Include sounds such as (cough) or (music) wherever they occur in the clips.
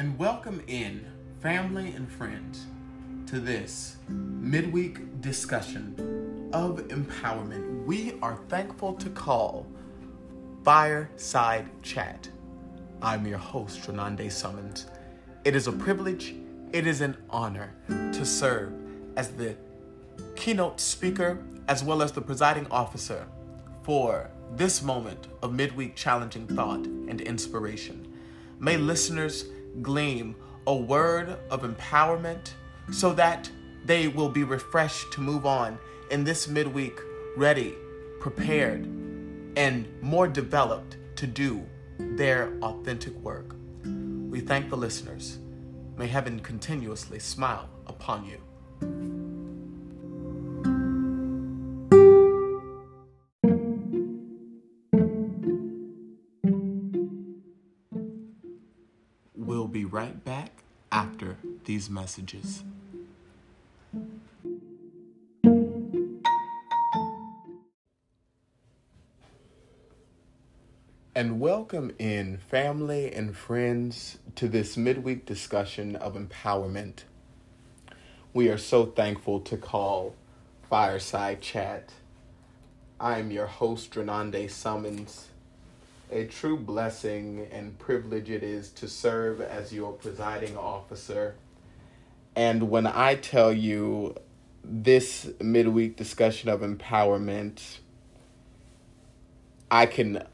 and welcome in family and friends to this midweek discussion of empowerment. We are thankful to call Fireside Chat. I'm your host, Renande Summons. It is a privilege, it is an honor to serve as the keynote speaker as well as the presiding officer for this moment of midweek challenging thought and inspiration. May listeners glean a word of empowerment so that they will be refreshed to move on in this midweek, ready, prepared, and more developed to do their authentic work. We thank the listeners. May heaven continuously smile upon you. These messages. And welcome in family and friends to this midweek discussion of empowerment. We are so thankful to call Fireside Chat. I am your host, Renande Summons. A true blessing and privilege it is to serve as your presiding officer. And when I tell you this midweek discussion of empowerment, I can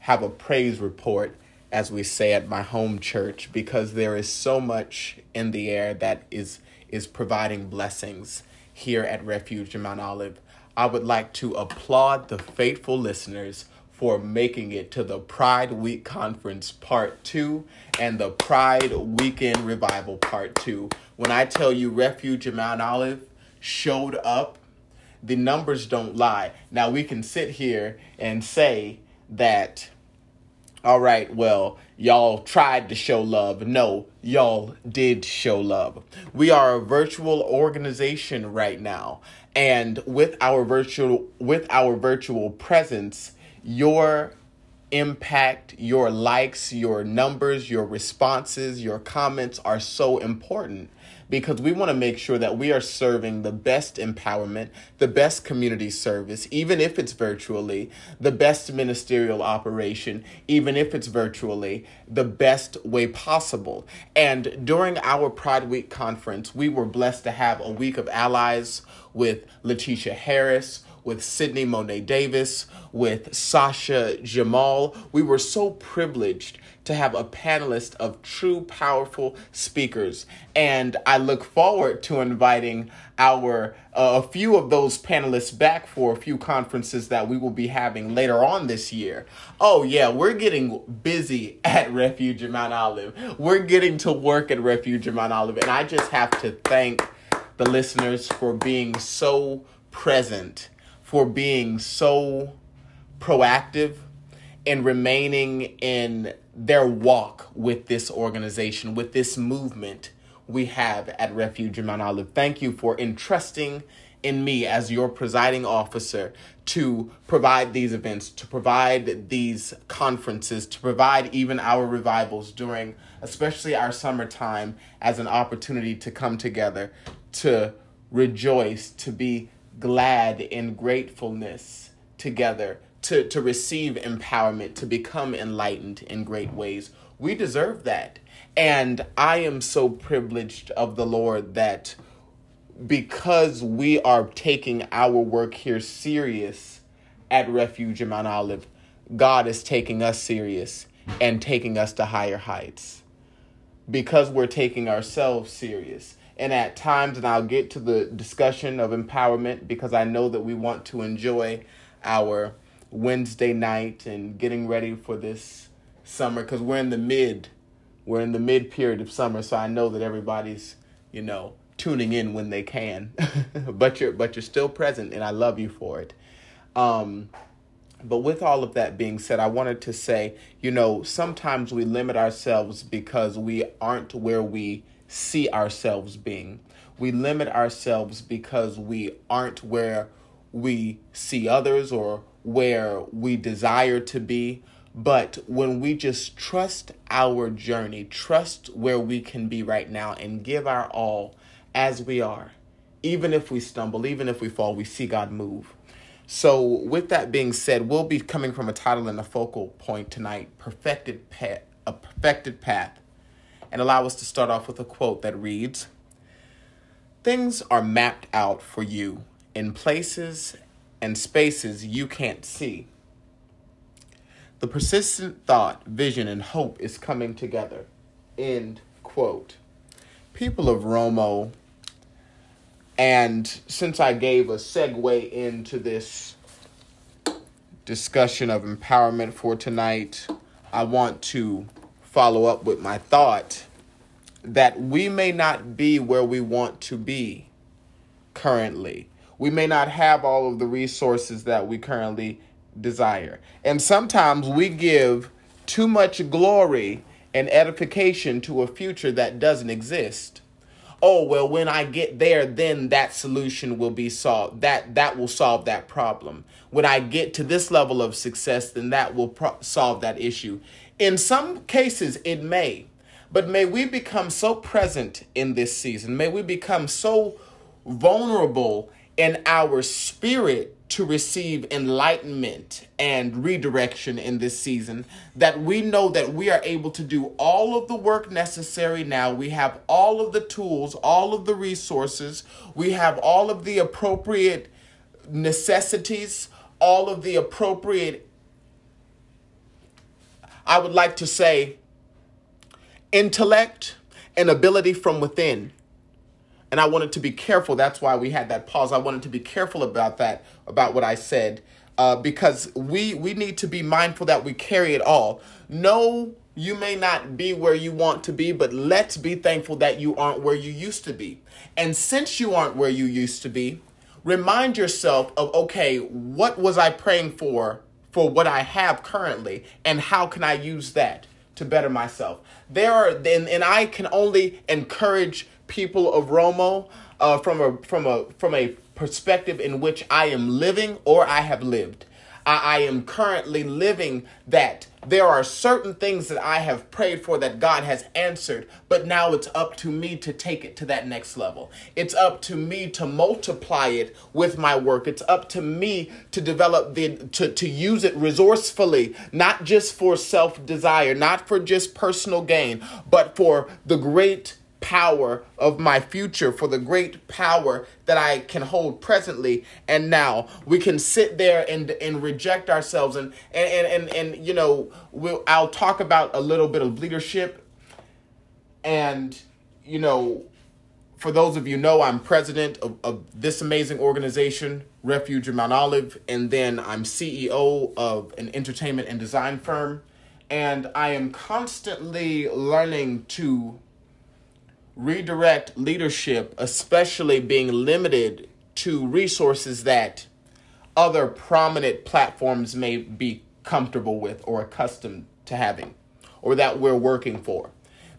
have a praise report, as we say at my home church, because there is so much in the air that is is providing blessings here at Refuge in Mount Olive. I would like to applaud the faithful listeners for making it to the Pride Week Conference Part 2 and the Pride Weekend Revival Part 2. When I tell you Refuge in Mount Olive showed up, the numbers don't lie. Now we can sit here and say that all right, well, y'all tried to show love. No, y'all did show love. We are a virtual organization right now, and with our virtual with our virtual presence, your impact, your likes, your numbers, your responses, your comments are so important because we want to make sure that we are serving the best empowerment, the best community service, even if it's virtually, the best ministerial operation, even if it's virtually, the best way possible. And during our Pride Week conference, we were blessed to have a week of allies with Letitia Harris with Sydney Monet Davis, with Sasha Jamal. We were so privileged to have a panelist of true powerful speakers and I look forward to inviting our uh, a few of those panelists back for a few conferences that we will be having later on this year. Oh yeah, we're getting busy at Refuge in Mount Olive. We're getting to work at Refuge in Mount Olive and I just have to thank the listeners for being so present for being so proactive and remaining in their walk with this organization, with this movement we have at Refuge in Mount Olive. Thank you for entrusting in me as your presiding officer to provide these events, to provide these conferences, to provide even our revivals during, especially our summertime, as an opportunity to come together, to rejoice, to be glad in gratefulness together to, to receive empowerment, to become enlightened in great ways. We deserve that. And I am so privileged of the Lord that because we are taking our work here serious at Refuge in Mount Olive, God is taking us serious and taking us to higher heights. Because we're taking ourselves serious and at times, and I'll get to the discussion of empowerment because I know that we want to enjoy our Wednesday night and getting ready for this summer because we're in the mid, we're in the mid period of summer. So I know that everybody's, you know, tuning in when they can, (laughs) but you're but you're still present, and I love you for it. Um, but with all of that being said, I wanted to say, you know, sometimes we limit ourselves because we aren't where we see ourselves being. We limit ourselves because we aren't where we see others or where we desire to be. But when we just trust our journey, trust where we can be right now, and give our all as we are, even if we stumble, even if we fall, we see God move. So, with that being said, we'll be coming from a title and a focal point tonight perfected path, a perfected path. And allow us to start off with a quote that reads Things are mapped out for you in places and spaces you can't see. The persistent thought, vision, and hope is coming together. End quote. People of Romo, and since I gave a segue into this discussion of empowerment for tonight, I want to follow up with my thought that we may not be where we want to be currently. We may not have all of the resources that we currently desire. And sometimes we give too much glory and edification to a future that doesn't exist. Oh, well when I get there then that solution will be solved. That that will solve that problem. When I get to this level of success then that will pro- solve that issue. In some cases it may. But may we become so present in this season. May we become so vulnerable in our spirit to receive enlightenment and redirection in this season, that we know that we are able to do all of the work necessary now. We have all of the tools, all of the resources, we have all of the appropriate necessities, all of the appropriate, I would like to say, intellect and ability from within and I wanted to be careful. That's why we had that pause. I wanted to be careful about that, about what I said, uh, because we we need to be mindful that we carry it all. No, you may not be where you want to be, but let's be thankful that you aren't where you used to be. And since you aren't where you used to be, remind yourself of okay, what was I praying for for what I have currently, and how can I use that to better myself? There are, and, and I can only encourage people of Romo uh, from a from a from a perspective in which I am living or I have lived. I, I am currently living that. There are certain things that I have prayed for that God has answered, but now it's up to me to take it to that next level. It's up to me to multiply it with my work. It's up to me to develop the to, to use it resourcefully, not just for self-desire, not for just personal gain, but for the great power of my future, for the great power that I can hold presently and now. We can sit there and and reject ourselves and and and and, and you know, we'll, I'll talk about a little bit of leadership and you know, for those of you know, I'm president of, of this amazing organization, Refuge in Mount Olive, and then I'm CEO of an entertainment and design firm. And I am constantly learning to redirect leadership, especially being limited to resources that other prominent platforms may be comfortable with or accustomed to having or that we're working for.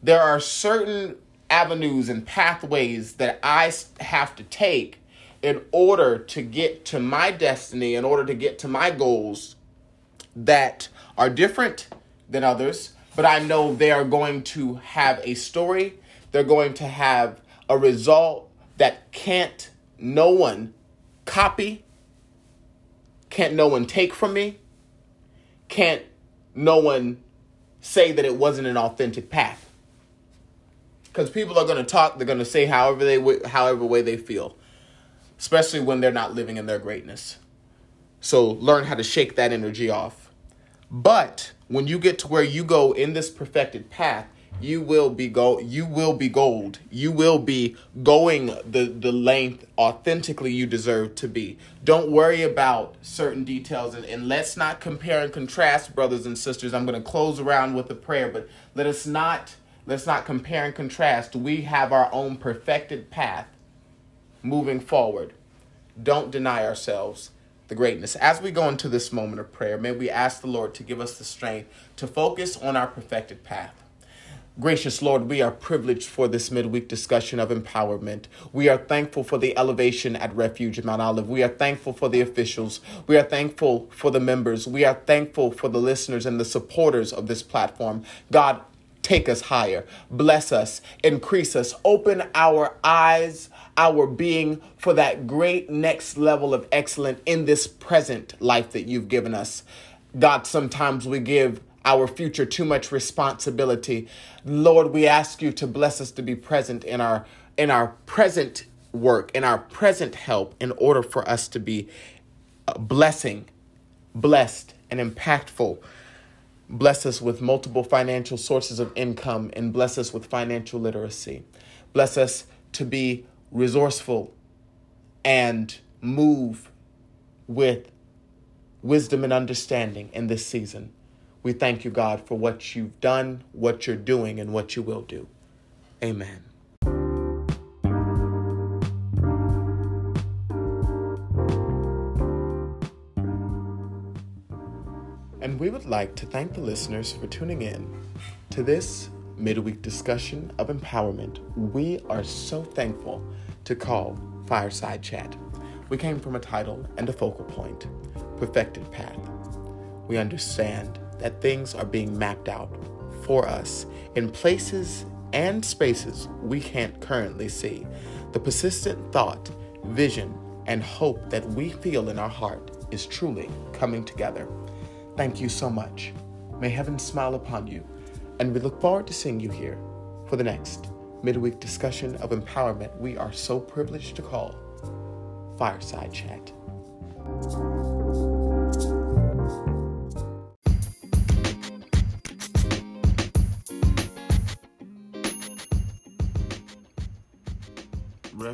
There are certain avenues and pathways that I have to take in order to get to my destiny, in order to get to my goals that are different than others, but I know they are going to have a story they're going to have a result that can't no one copy, can't no one take from me, can't no one say that it wasn't an authentic path. Because people are going to talk, they're going to say however they however way they feel, especially when they're not living in their greatness. So learn how to shake that energy off. But when you get to where you go in this perfected path, you will be go you will be gold. You will be going the the length authentically you deserve to be. Don't worry about certain details and, and let's not compare and contrast brothers and sisters. I'm going to close around with a prayer but let us not let's not compare and contrast. We have our own perfected path moving forward. Don't deny ourselves the greatness. As we go into this moment of prayer, may we ask the Lord to give us the strength to focus on our perfected path Gracious Lord, we are privileged for this midweek discussion of empowerment. We are thankful for the elevation at Refuge Mount Olive. We are thankful for the officials. We are thankful for the members. We are thankful for the listeners and the supporters of this platform. God, take us higher. Bless us, increase us, open our eyes, our being for that great next level of excellence in this present life that you've given us. God, sometimes we give our future too much responsibility. Lord, we ask you to bless us to be present in our in our present work, in our present help in order for us to be a blessing, blessed and impactful. Bless us with multiple financial sources of income and bless us with financial literacy. Bless us to be resourceful and move with wisdom and understanding in this season. We thank you, God, for what you've done, what you're doing, and what you will do. Amen. And we would like to thank the listeners for tuning in to this midweek discussion of empowerment. We are so thankful to call Fireside Chat. We came from a title and a focal point Perfected Path. We understand that things are being mapped out for us in places and spaces we can't currently see. The persistent thought, vision, and hope that we feel in our heart is truly coming together. Thank you so much. May heaven smile upon you, and we look forward to seeing you here for the next midweek discussion of empowerment we are so privileged to call Fireside Chat.